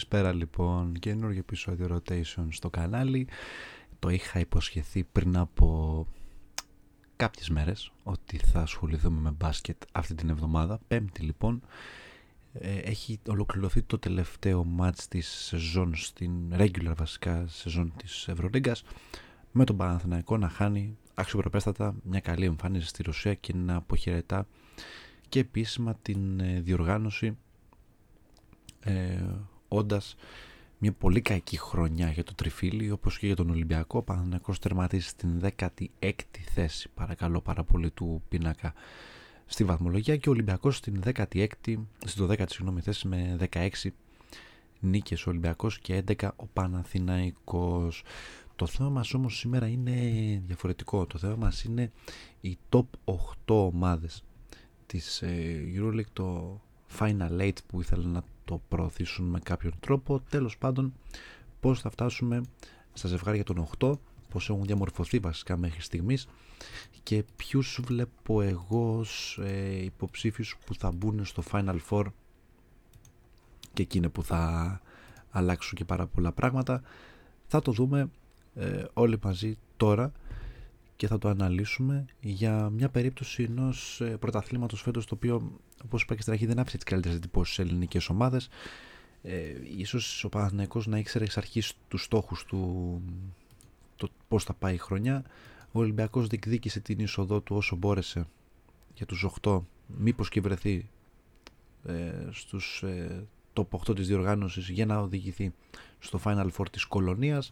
Καλησπέρα λοιπόν, καινούργιο επεισόδιο Rotation στο κανάλι. Το είχα υποσχεθεί πριν από κάποιες μέρες ότι θα ασχοληθούμε με μπάσκετ αυτή την εβδομάδα. Πέμπτη λοιπόν, ε, έχει ολοκληρωθεί το τελευταίο μάτς της σεζόν στην regular βασικά σεζόν της Ευρωλίγκας με τον Παναθηναϊκό να χάνει αξιοπρεπέστατα μια καλή εμφάνιση στη Ρωσία και να αποχαιρετά και επίσημα την ε, διοργάνωση ε, όντας μια πολύ κακή χρονιά για το Τριφύλι όπως και για τον Ολυμπιακό ο Παναθηναϊκός τερματίζει στην 16η θέση παρακαλώ πάρα πολύ του πίνακα στη βαθμολογία και ο Ολυμπιακός στην 16η στην 12η συγγνώμη θέση με 16 νίκες. Ο Ολυμπιακός και 11 ο Παναθηναϊκός. Το θέμα μας όμως σήμερα είναι διαφορετικό. Το θέμα μας είναι οι top 8 ομάδες της ε, EuroLeague το Final 8 που ήθελα να το προωθήσουν με κάποιον τρόπο. Τέλος πάντων, πώς θα φτάσουμε στα ζευγάρια των 8, πώς έχουν διαμορφωθεί βασικά μέχρι στιγμής και ποιους βλέπω εγώ ως ε, υποψήφιους που θα μπουν στο Final Four και εκείνοι που θα αλλάξουν και πάρα πολλά πράγματα. Θα το δούμε ε, όλοι μαζί τώρα και θα το αναλύσουμε για μια περίπτωση ενός ε, πρωταθλήματος φέτος το οποίο, όπως είπα και στην αρχή, δεν άφησε τις καλύτερες εντυπώσεις σε ελληνικές ομάδες. Ε, ίσως ο Παναθηναϊκός να ήξερε εξ αρχής τους στόχους του το πώς θα πάει η χρονιά. Ο Ολυμπιακός διεκδίκησε την είσοδό του όσο μπόρεσε για τους 8 μήπως και βρεθεί ε, στους ε, top 8 της διοργάνωσης για να οδηγηθεί στο Final Four της κολονίας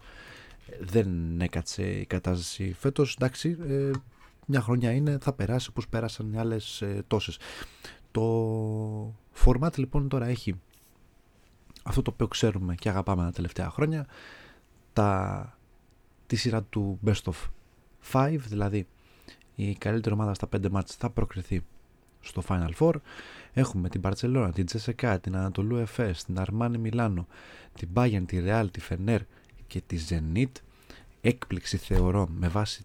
δεν έκατσε η κατάσταση φέτος. Εντάξει ε, μια χρονιά είναι θα περάσει όπως πέρασαν οι άλλες ε, τόσες. Το format λοιπόν τώρα έχει αυτό το οποίο ξέρουμε και αγαπάμε τα τελευταία χρόνια τα, τη σειρά του best of 5 δηλαδή η καλύτερη ομάδα στα 5 μάτς θα προκριθεί στο Final Four. Έχουμε την Barcelona, την Τζεσεκά, την Ανατολού Εφές, την Αρμάνι Μιλάνο, την Bayern, τη Real, τη Fener και τη Zenit έκπληξη θεωρώ με βάση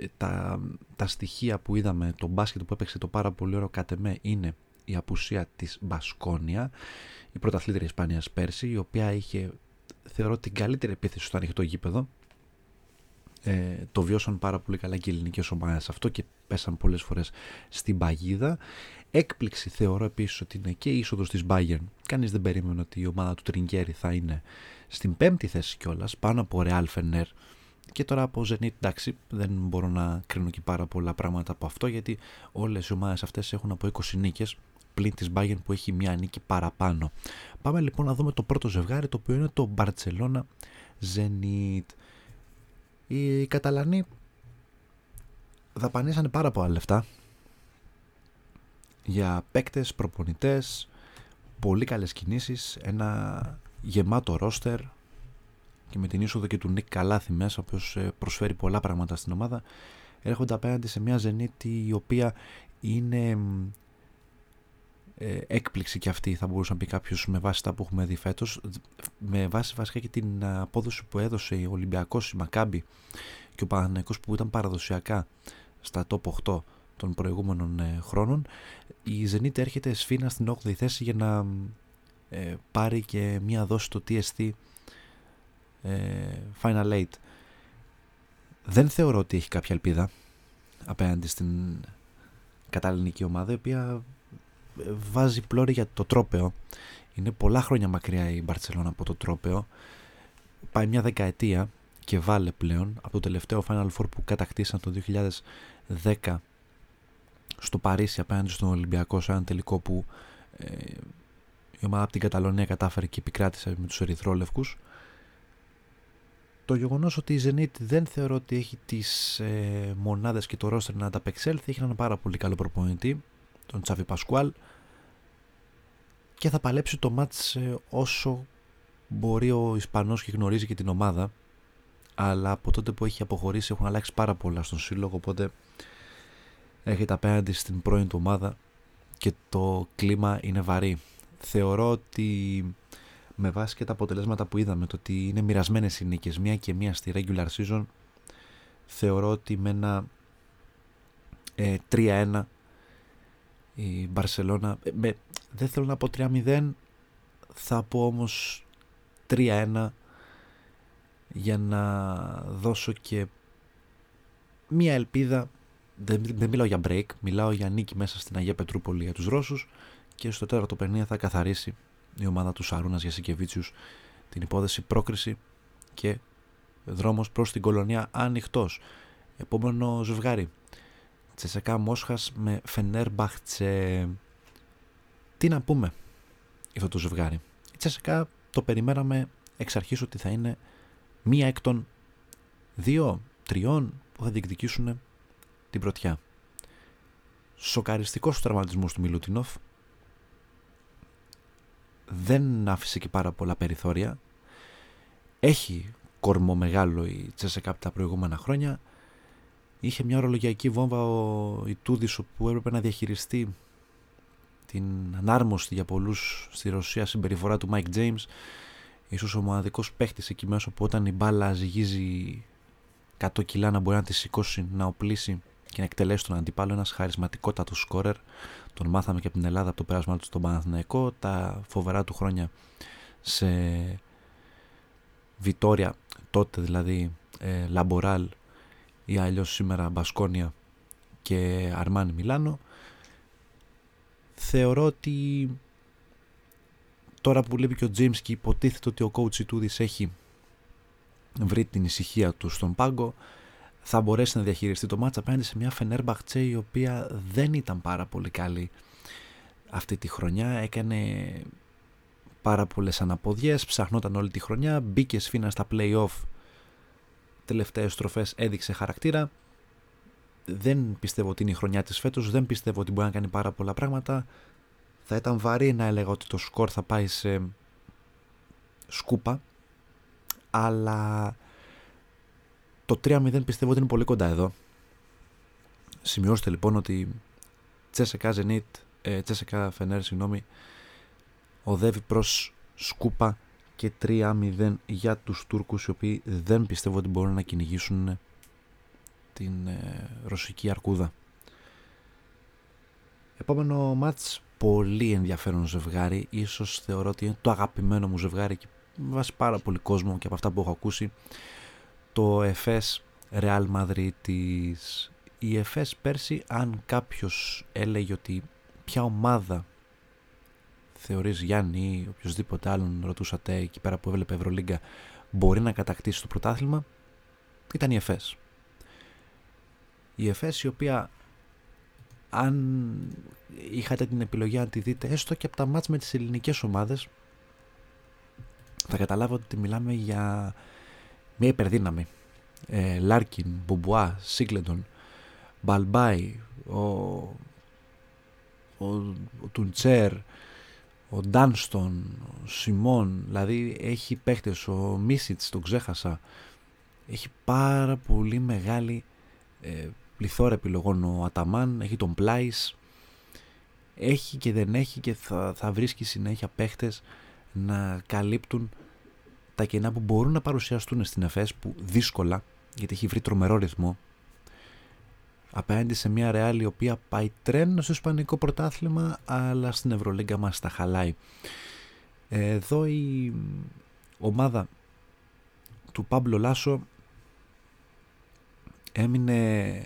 ε, τα, τα στοιχεία που είδαμε το μπάσκετ που έπαιξε το πάρα πολύ ωραίο κατ' εμέ είναι η απουσία της Μπασκόνια η πρωταθλήτρια Ισπανίας πέρσι η οποία είχε θεωρώ την καλύτερη επίθεση στο ανοιχτό γήπεδο. Ε, το βιώσαν πάρα πολύ καλά και οι ελληνικές ομάδες. Αυτό και πέσαν πολλές φορές στην παγίδα. Έκπληξη θεωρώ επίσης ότι είναι και η είσοδος της Bayern. Κανείς δεν περίμενε ότι η ομάδα του Τριγκέρι θα είναι στην πέμπτη θέση κιόλας, πάνω από Real Fener και τώρα από Zenit, εντάξει, δεν μπορώ να κρίνω και πάρα πολλά πράγματα από αυτό γιατί όλες οι ομάδες αυτές έχουν από 20 νίκες πλην της Bayern που έχει μια νίκη παραπάνω. Πάμε λοιπόν να δούμε το πρώτο ζευγάρι το οποίο είναι το Barcelona Zenit. Οι Καταλανοί δαπανίσανε πάρα πολλά λεφτά για παίκτες, προπονητές, πολύ καλές κινήσεις, ένα γεμάτο ρόστερ και με την είσοδο και του Νίκ Καλάθη μέσα, ο οποίος ε, προσφέρει πολλά πράγματα στην ομάδα, έρχονται απέναντι σε μια Ζενίτη η οποία είναι ε, έκπληξη και αυτή θα μπορούσε να πει κάποιος με βάση τα που έχουμε δει φέτος, με βάση βασικά και την απόδοση που έδωσε ο Ολυμπιακός, η Μακάμπη και ο Παναθηναϊκός που ήταν παραδοσιακά στα top 8 των προηγούμενων ε, χρόνων η Zenit έρχεται σφίνα στην 8η θέση για να ε, πάρει και μία δόση στο TST ε, Final 8 δεν θεωρώ ότι έχει κάποια ελπίδα απέναντι στην καταλληνική ομάδα η οποία ε, βάζει πλώρη για το τρόπεο. Είναι πολλά χρόνια μακριά η Μπαρτσελώνα από το τρόπεο. Πάει μια δεκαετία και βάλε πλέον από το τελευταίο Final Four που κατακτήσαν το 2010 στο Παρίσι απέναντι στον Ολυμπιακό σε ένα τελικό που ε, η ομάδα από την Καταλωνία κατάφερε και επικράτησε με τους ερυθρόλευκους. Το γεγονός ότι η Zenit δεν θεωρώ ότι έχει τις ε, μονάδες και το ρόστερ να ανταπεξέλθει. Έχει έναν πάρα πολύ καλό προπονητή, τον Τσάβι Πασκουάλ, και θα παλέψει το μάτς ε, όσο μπορεί ο Ισπανός και γνωρίζει και την ομάδα. Αλλά από τότε που έχει αποχωρήσει έχουν αλλάξει πάρα πολλά στον σύλλογο. Οπότε έχετε απέναντι στην πρώην του ομάδα και το κλίμα είναι βαρύ θεωρώ ότι με βάση και τα αποτελέσματα που είδαμε, το ότι είναι μοιρασμένες οι νίκες, μία και μία στη regular season, θεωρώ ότι με ένα ε, 3-1 η Μπαρσελώνα, ε, δεν θέλω να πω 3-0, θα πω όμως 3-1 για να δώσω και μία ελπίδα. Δεν, δεν μιλάω για break, μιλάω για νίκη μέσα στην Αγία Πετρούπολη για τους Ρώσους και στο τέταρτο παιχνίδι θα καθαρίσει η ομάδα του Σαρούνας για Σικεβίτσιους την υπόθεση πρόκριση και δρόμος προς την κολονία ανοιχτός. Επόμενο ζευγάρι. Τσεσεκά Μόσχας με Φενέρμπαχτσε. Τι να πούμε για αυτό το ζευγάρι; Η Τσεσεκά το περιμέναμε εξ αρχής ότι θα είναι μία εκ των δύο, τριών που θα διεκδικήσουν την πρωτιά. Σοκαριστικός τραυματισμός του Μιλουτινόφ δεν άφησε και πάρα πολλά περιθώρια. Έχει κορμό μεγάλο η Τσέσεκα τα προηγούμενα χρόνια. Είχε μια ορολογιακή βόμβα ο Ιτούδης που έπρεπε να διαχειριστεί την ανάρμοστη για πολλούς στη Ρωσία συμπεριφορά του Mike James. Ίσως ο μοναδικός παίχτης εκεί μέσα που όταν η μπάλα ζυγίζει 100 κιλά να μπορεί να τη σηκώσει, να οπλίσει και να εκτελέσει τον αντίπαλο. Ένας χαρισματικότατος σκόρερ τον μάθαμε και από την Ελλάδα από το πέρασμα του στον Παναθηναϊκό, τα φοβερά του χρόνια σε Βιτόρια, τότε δηλαδή ε, Λαμποράλ ή αλλιώς σήμερα Μπασκόνια και Αρμάνι Μιλάνο. Θεωρώ ότι τώρα που βλέπει και ο Τζίμς και υποτίθεται ότι ο coach Τούδης έχει βρει την ησυχία του στον πάγκο θα μπορέσει να διαχειριστεί το μάτσα απέναντι σε μια Φενέρμπαχτσε η οποία δεν ήταν πάρα πολύ καλή αυτή τη χρονιά. Έκανε πάρα πολλές αναποδιές, ψαχνόταν όλη τη χρονιά, μπήκε σφίνα στα play-off τελευταίες στροφές έδειξε χαρακτήρα. Δεν πιστεύω ότι είναι η χρονιά της φέτος, δεν πιστεύω ότι μπορεί να κάνει πάρα πολλά πράγματα. Θα ήταν βαρύ να έλεγα ότι το σκορ θα πάει σε σκούπα, αλλά το 3-0 πιστεύω ότι είναι πολύ κοντά εδώ. Σημειώστε λοιπόν ότι Τσέσεκα Ζενίτ, ε, Τσέσεκα Φενέρ, συγγνώμη, οδεύει προς σκούπα και 3-0 για τους Τούρκους οι οποίοι δεν πιστεύω ότι μπορούν να κυνηγήσουν την ε, ρωσική αρκούδα. Επόμενο μάτς, πολύ ενδιαφέρον ζευγάρι, ίσως θεωρώ ότι είναι το αγαπημένο μου ζευγάρι και βάσει πάρα πολύ κόσμο και από αυτά που έχω ακούσει το ΕΦΕΣ Real Madrid της η ΕΦΕΣ πέρσι αν κάποιος έλεγε ότι ποια ομάδα θεωρείς Γιάννη ή οποιοδήποτε άλλον ρωτούσατε εκεί πέρα που έβλεπε Ευρωλίγκα μπορεί να κατακτήσει το πρωτάθλημα ήταν η ΕΦΕΣ η ΕΦΕΣ η οποία αν είχατε την επιλογή να τη δείτε έστω και από τα μάτς με τις ελληνικές ομάδες θα καταλάβω ότι μιλάμε για μια υπερδύναμη. Ε, Λάρκιν, Μπουμπουά, Σίνγκλετον, Μπαλμπάι, ο, ο, ο Τουντσέρ, ο Ντάνστον, ο Σιμόν, δηλαδή έχει παίχτες, ο Μίσιτς, τον ξέχασα. Έχει πάρα πολύ μεγάλη ε, πληθώρα επιλογών ο Αταμάν, έχει τον Πλάις, έχει και δεν έχει και θα, θα βρίσκει συνέχεια παίχτες να καλύπτουν τα κενά που μπορούν να παρουσιαστούν στην ΕΦΕΣ που δύσκολα, γιατί έχει βρει τρομερό ρυθμό, απέναντι σε μια Ρεάλ η οποία πάει τρένο στο Ισπανικό πρωτάθλημα, αλλά στην Ευρωλίγκα μας τα χαλάει. Εδώ η ομάδα του Πάμπλο Λάσο έμεινε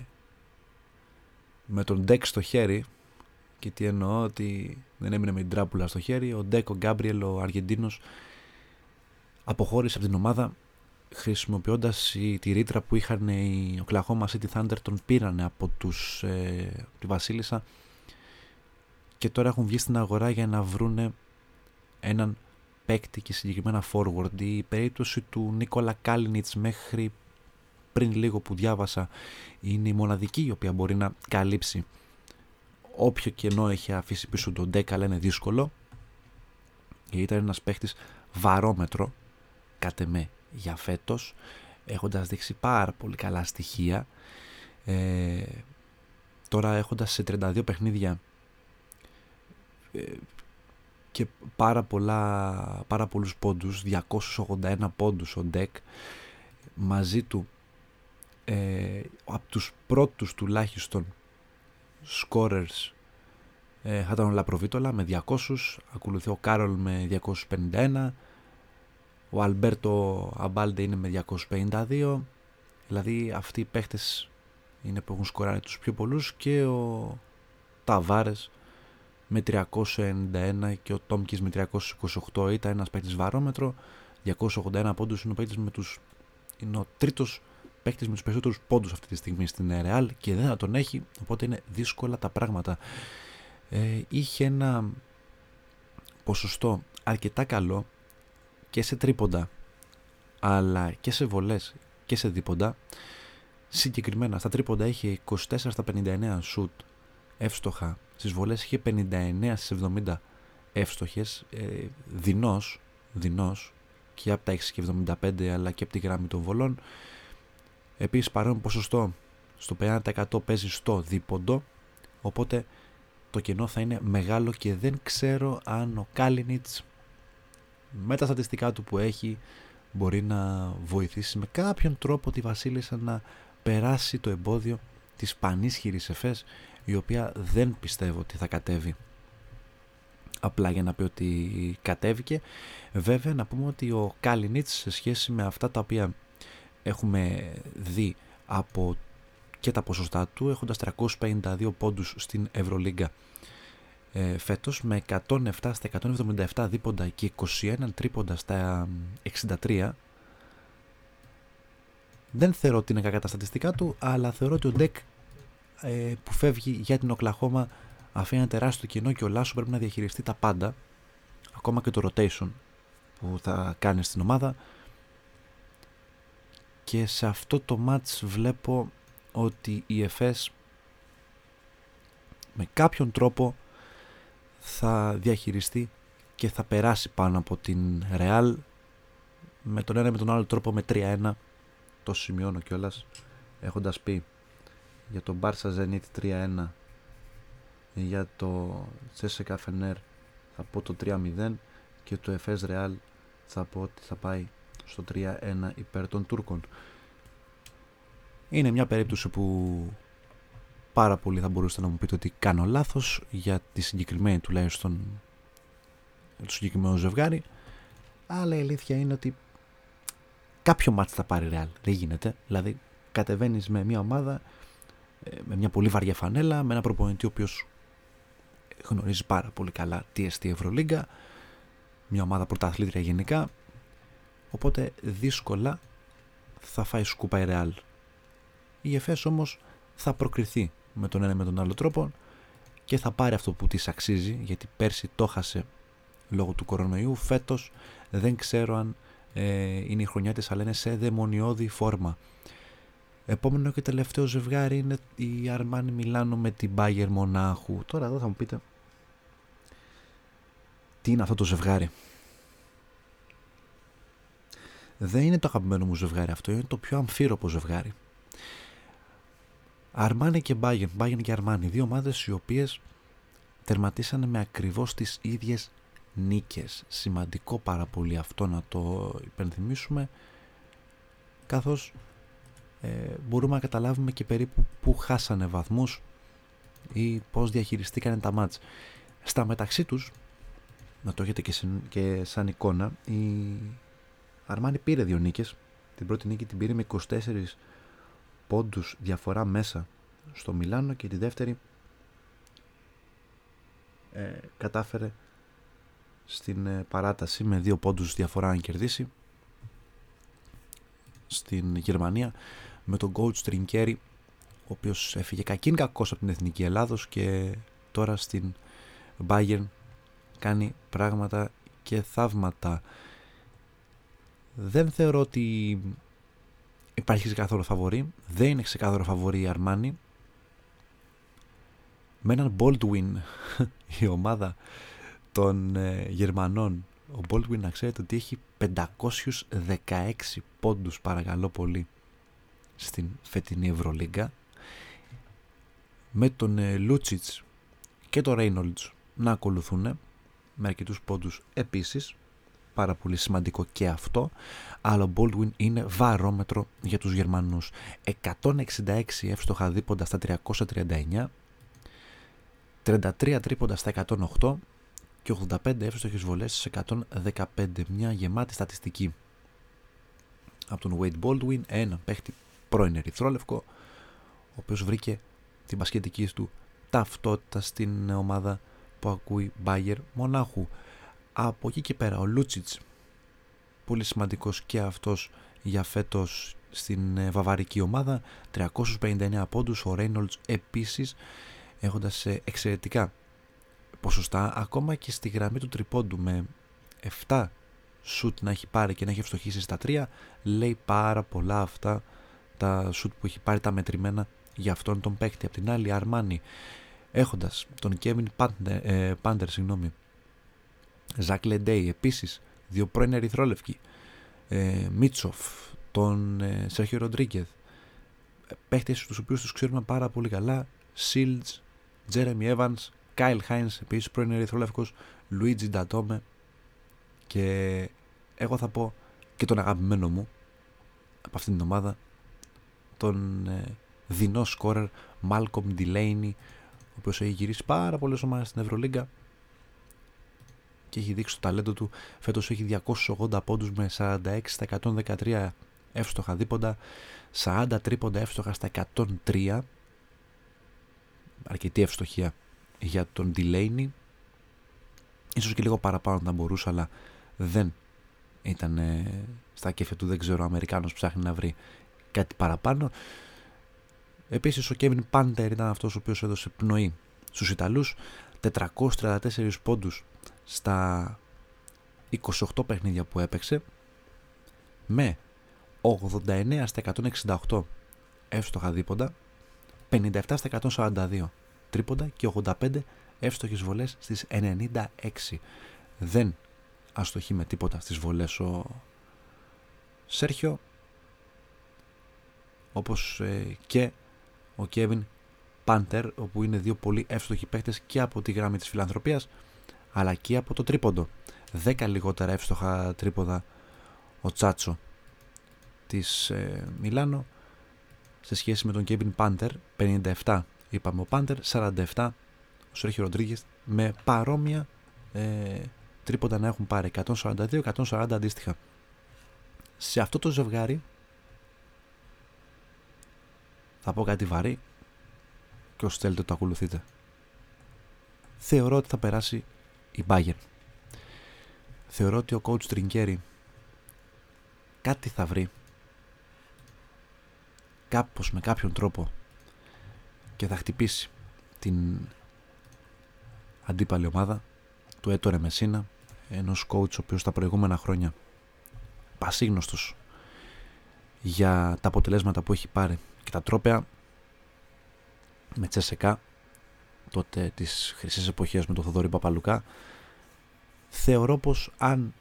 με τον Ντεκ στο χέρι και τι εννοώ ότι δεν έμεινε με την τράπουλα στο χέρι ο Ντεκ ο Γκάμπριελ ο Αργεντίνος αποχώρησε από την ομάδα χρησιμοποιώντας τη ρήτρα που είχαν οι Oklahoma City Thunder τον πήρανε από τους, ε, τη Βασίλισσα και τώρα έχουν βγει στην αγορά για να βρούνε έναν παίκτη και συγκεκριμένα forward. Η περίπτωση του Νίκολα Κάλινιτς μέχρι πριν λίγο που διάβασα είναι η μοναδική η οποία μπορεί να καλύψει όποιο κενό έχει αφήσει πίσω τον 10 αλλά είναι δύσκολο ήταν ένας παίκτης βαρόμετρο κάτε με για φέτος έχοντας δείξει πάρα πολύ καλά στοιχεία. Ε, τώρα έχοντας σε 32 παιχνίδια ε, και πάρα, πολλά, πάρα πολλούς πόντους 281 πόντους ο Ντεκ μαζί του ε, από τους πρώτους τουλάχιστον scorers ε, θα ήταν ο Λαπροβίτολα με 200, ακολουθεί ο Κάρολ με 251, ο Αλμπέρτο Αμπάλντε είναι με 252, δηλαδή αυτοί οι παίχτες είναι που έχουν σκοράρει τους πιο πολλούς και ο Ταβάρες με 391 και ο Τόμκης με 328 ήταν ένας παίχτης βαρόμετρο 281 πόντους. Είναι ο παίχτης με τους είναι ο τρίτος παίχτης με τους περισσότερους πόντους αυτή τη στιγμή στην Real και δεν θα τον έχει οπότε είναι δύσκολα τα πράγματα. Ε, είχε ένα ποσοστό αρκετά καλό και σε τρίποντα αλλά και σε βολές και σε δίποντα. Συγκεκριμένα στα τρίποντα είχε 24 στα 59 σουτ εύστοχα στις βολές είχε 59 στις 70 εύστοχες. Ε, δεινός, δεινός και από τα 6 και 75 αλλά και από τη γράμμη των βολών. Επίσης παρόν ποσοστό στο 50% παίζει στο δίποντο οπότε το κενό θα είναι μεγάλο και δεν ξέρω αν ο Κάλινιτς με τα στατιστικά του που έχει μπορεί να βοηθήσει με κάποιον τρόπο τη Βασίλισσα να περάσει το εμπόδιο της πανίσχυρης εφές η οποία δεν πιστεύω ότι θα κατέβει. Απλά για να πει ότι κατέβηκε. Βέβαια να πούμε ότι ο Κάλινιτς σε σχέση με αυτά τα οποία έχουμε δει από και τα ποσοστά του έχοντας 352 πόντους στην Ευρωλίγκα ε, φέτος με 107 στα 177 δίποντα και 21 τρίποντα στα 63 δεν θεωρώ ότι είναι κακά τα στατιστικά του αλλά θεωρώ ότι ο Ντεκ ε, που φεύγει για την Οκλαχώμα αφήνει ένα τεράστιο κοινό και ο Λάσο πρέπει να διαχειριστεί τα πάντα ακόμα και το rotation που θα κάνει στην ομάδα. Και σε αυτό το match βλέπω ότι η ΕΦΕΣ με κάποιον τρόπο θα διαχειριστεί και θα περάσει πάνω από την Real με τον ένα με τον άλλο τρόπο με 3-1 το σημειώνω κιόλας έχοντας πει για τον Barça Zenit 3-1 για το Τσέσεκα Φενέρ θα πω το 3-0 και το Εφές Real θα πω ότι θα πάει στο 3-1 υπέρ των Τούρκων. Είναι μια περίπτωση που πάρα πολύ θα μπορούσατε να μου πείτε ότι κάνω λάθος για τη συγκεκριμένη τουλάχιστον το συγκεκριμένο ζευγάρι. Αλλά η αλήθεια είναι ότι κάποιο μάτς θα πάρει Real. Δεν γίνεται. Δηλαδή κατεβαίνεις με μια ομάδα ε, με μια πολύ βαριά φανέλα με ένα προπονητή ο οποίος γνωρίζει πάρα πολύ καλά τι εστί Ευρωλίγκα μια ομάδα πρωταθλήτρια γενικά. Οπότε δύσκολα θα φάει σκούπα η Real. Η Εφές όμως θα προκριθεί με τον ένα με τον άλλο τρόπο και θα πάρει αυτό που της αξίζει γιατί πέρσι το χάσε λόγω του κορονοϊού. Φέτος δεν ξέρω αν ε, είναι η χρονιά της αλλά είναι σε δαιμονιώδη φόρμα. Επόμενο και τελευταίο ζευγάρι είναι η Αρμάνι Μιλάνο με την Μπάγερ Μονάχου. Τώρα εδώ θα μου πείτε τι είναι αυτό το ζευγάρι; Δεν είναι το αγαπημένο μου ζευγάρι αυτό είναι το πιο αμφίροπο ζευγάρι Αρμάνι και Bayern, Bayern και Αρμάνι, δύο ομάδες οι οποίες τερματίσανε με ακριβώς τις ίδιες νίκες. Σημαντικό πάρα πολύ αυτό να το υπενθυμίσουμε καθώς ε, μπορούμε να καταλάβουμε και περίπου που χάσανε βαθμούς ή πώς διαχειριστήκανε τα μάτς. Στα μεταξύ τους, να το έχετε και, και σαν εικόνα, η Αρμάνι πήρε δύο νίκες. Την πρώτη νίκη την πήρε με 24 πόντους διαφορά μέσα στο Μιλάνο και τη δεύτερη ε, κατάφερε στην ε, παράταση με δύο πόντους διαφορά να κερδίσει στην Γερμανία με τον coach Τριγκέρι ο οποίος έφυγε κακήν κακός από την Εθνική Ελλάδος και τώρα στην Bayern κάνει πράγματα και θαύματα. Δεν θεωρώ ότι υπάρχει ξεκάθαρο φαβορή. Δεν είναι ξεκάθαρο φαβορή η Αρμάνι. Με έναν Baldwin η ομάδα των ε, Γερμανών. Ο Baldwin να ξέρετε ότι έχει 516 πόντους παρακαλώ πολύ στην φετινή Ευρωλίγκα. Με τον ε, Λούτσιτς και τον Reynolds να ακολουθούν με αρκετούς πόντους επίσης πάρα πολύ σημαντικό και αυτό αλλά ο Baldwin είναι βαρόμετρο για τους Γερμανούς 166 εύστοχα δίποντα στα 339 33 τρίποντα στα 108 και 85 εύστοχες βολές σε 115. Μια γεμάτη στατιστική. Από τον Wade Baldwin, ένα παίχτη πρώην ερυθρόλευκο, ο οποίος βρήκε την πασχετική του ταυτότητα στην ομάδα που ακούει Μπάγερ Μονάχου. Από εκεί και πέρα ο Λούτσιτς, πολύ σημαντικός και αυτός για φέτος στην ε, βαβαρική ομάδα, 359 πόντους, ο Ρέινολτς επίσης έχοντας ε, εξαιρετικά ποσοστά ακόμα και στη γραμμή του τριπόντου με 7 σουτ να έχει πάρει και να έχει ευστοχήσει στα 3 λέει πάρα πολλά αυτά τα σουτ που έχει πάρει τα μετρημένα για αυτόν τον παίκτη. Απ' την άλλη Αρμάνι έχοντας τον Κέβιν Πάντερ, ε, Πάντερ συγγνώμη, Ζακ Λεντέι επίσης δύο πρώην ερυθρόλευκοι. Ε, Μίτσοφ, τον ε, Σέρχιο Ροντρίγκεθ. Παίχτες τους οποίους τους ξέρουμε πάρα πολύ καλά. Σίλτς, Τζέρεμι Evans Κάιλ Χάινς επίσης πρώην ερυθρόλευκος. Λουίτζι Ντατόμε. Και εγώ θα πω και τον αγαπημένο μου από αυτήν την ομάδα τον ε, δεινό σκόρερ Μάλκομ Ντιλέινι ο οποίος έχει γυρίσει πάρα πολλές ομάδες στην Ευρωλίγκα και έχει δείξει το ταλέντο του. Φέτος έχει 280 πόντους με 46 στα 113 εύστοχα δίποντα 40 τρίποντα εύστοχα στα 103 αρκετή ευστοχία για τον Delaney ίσως και λίγο παραπάνω να μπορούσε αλλά δεν ήταν στα κέφια του. Δεν ξέρω ο Αμερικάνος ψάχνει να βρει κάτι παραπάνω. Επίσης ο Kevin Πάντερ ήταν αυτός ο οποίος έδωσε πνοή στους Ιταλούς. 434 πόντους στα 28 παιχνίδια που έπαιξε με 89 στα 168 εύστοχα δίποντα 57 στα 142 τρίποντα και 85 εύστοχες βολές στις 96. Δεν αστοχεί με τίποτα στις βολές ο Σέρχιο όπως ε, και ο Κέβιν Πάντερ όπου είναι δύο πολύ εύστοχοι παίχτες και από τη γράμμη της φιλανθρωπίας αλλά και από το τρίποντο. 10 λιγότερα εύστοχα τρίποδα ο Τσάτσο της ε, Μιλάνο σε σχέση με τον Κέβιν Πάντερ 57 είπαμε ο Πάντερ 47 ο Σέρχιο Ροντρίγκες με παρόμοια ε, τρίποντα να έχουν πάρει. 142-140 αντίστοιχα. Σε αυτό το ζευγάρι θα πω κάτι βαρύ και όσοι θέλετε το ακολουθείτε. Θεωρώ ότι θα περάσει η Bayern. Θεωρώ ότι ο coach Τριγκέρι κάτι θα βρει κάπως με κάποιον τρόπο και θα χτυπήσει την αντίπαλη ομάδα του Έτορε Μεσίνα ενός coach ο οποίος τα προηγούμενα χρόνια πασίγνωστος για τα αποτελέσματα που έχει πάρει και τα τρόπαια με Τσεσεκά τότε τις χρυσές εποχές με τον Θοδωρή Παπαλουκά θεωρώ πως αν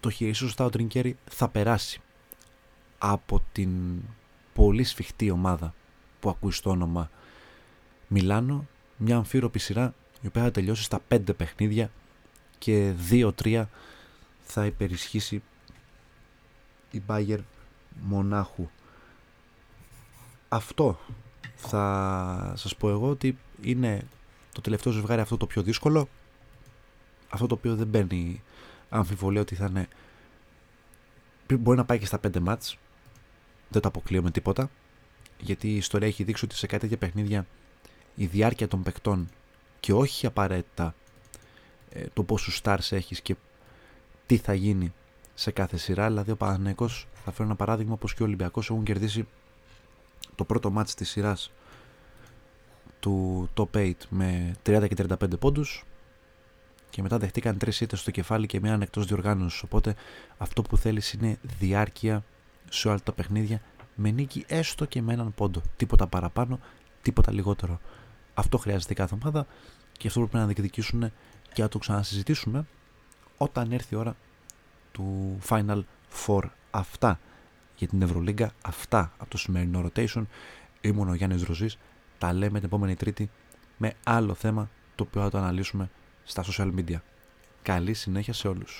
το χειριστεί σωστά ο Τρινκέρι θα περάσει από την πολύ σφιχτή ομάδα που ακούει στο όνομα Μιλάνο, μια αμφίροπη σειρά η οποία θα τελειώσει στα 5 παιχνίδια και 2-3 θα υπερισχύσει η Μπάγερ Μονάχου. Αυτό θα σας πω εγώ ότι είναι το τελευταίο ζευγάρι αυτό το πιο δύσκολο αυτό το οποίο δεν μπαίνει αμφιβολία ότι θα είναι μπορεί να πάει και στα 5 μάτς δεν το αποκλείω με τίποτα γιατί η ιστορία έχει δείξει ότι σε κάτι τέτοια παιχνίδια η διάρκεια των παικτών και όχι απαραίτητα ε, το πόσους stars έχεις και τι θα γίνει σε κάθε σειρά. Δηλαδή ο Παναθηναϊκός θα φέρω ένα παράδειγμα όπως και ο Ολυμπιακός έχουν κερδίσει το πρώτο μάτς της σειράς του top 8 με 30 και 35 πόντους. Και μετά δεχτήκαν τρεις ήττες στο κεφάλι και μία εκτός διοργάνωσης. Οπότε αυτό που θέλεις είναι διάρκεια σε όλα τα παιχνίδια με νίκη έστω και με έναν πόντο. Τίποτα παραπάνω, τίποτα λιγότερο. Αυτό χρειάζεται κάθε ομάδα και αυτό πρέπει να διεκδικήσουν και να το ξανασυζητήσουμε όταν έρθει η ώρα του Final Four. Αυτά για την Ευρωλίγκα, αυτά από το σημερινό rotation. Ήμουν ο Γιάννης Ροζής, τα λέμε την επόμενη Τρίτη με άλλο θέμα το οποίο θα το αναλύσουμε στα social media. Καλή συνέχεια σε όλους.